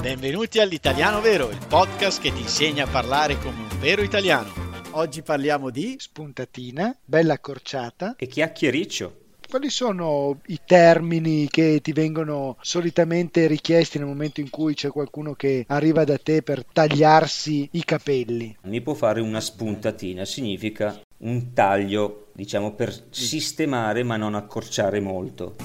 Benvenuti all'Italiano Vero, il podcast che ti insegna a parlare come un vero italiano. Oggi parliamo di spuntatina, bella accorciata e chiacchiericcio. Quali sono i termini che ti vengono solitamente richiesti nel momento in cui c'è qualcuno che arriva da te per tagliarsi i capelli? Mi può fare una spuntatina, significa un taglio, diciamo, per sistemare ma non accorciare molto.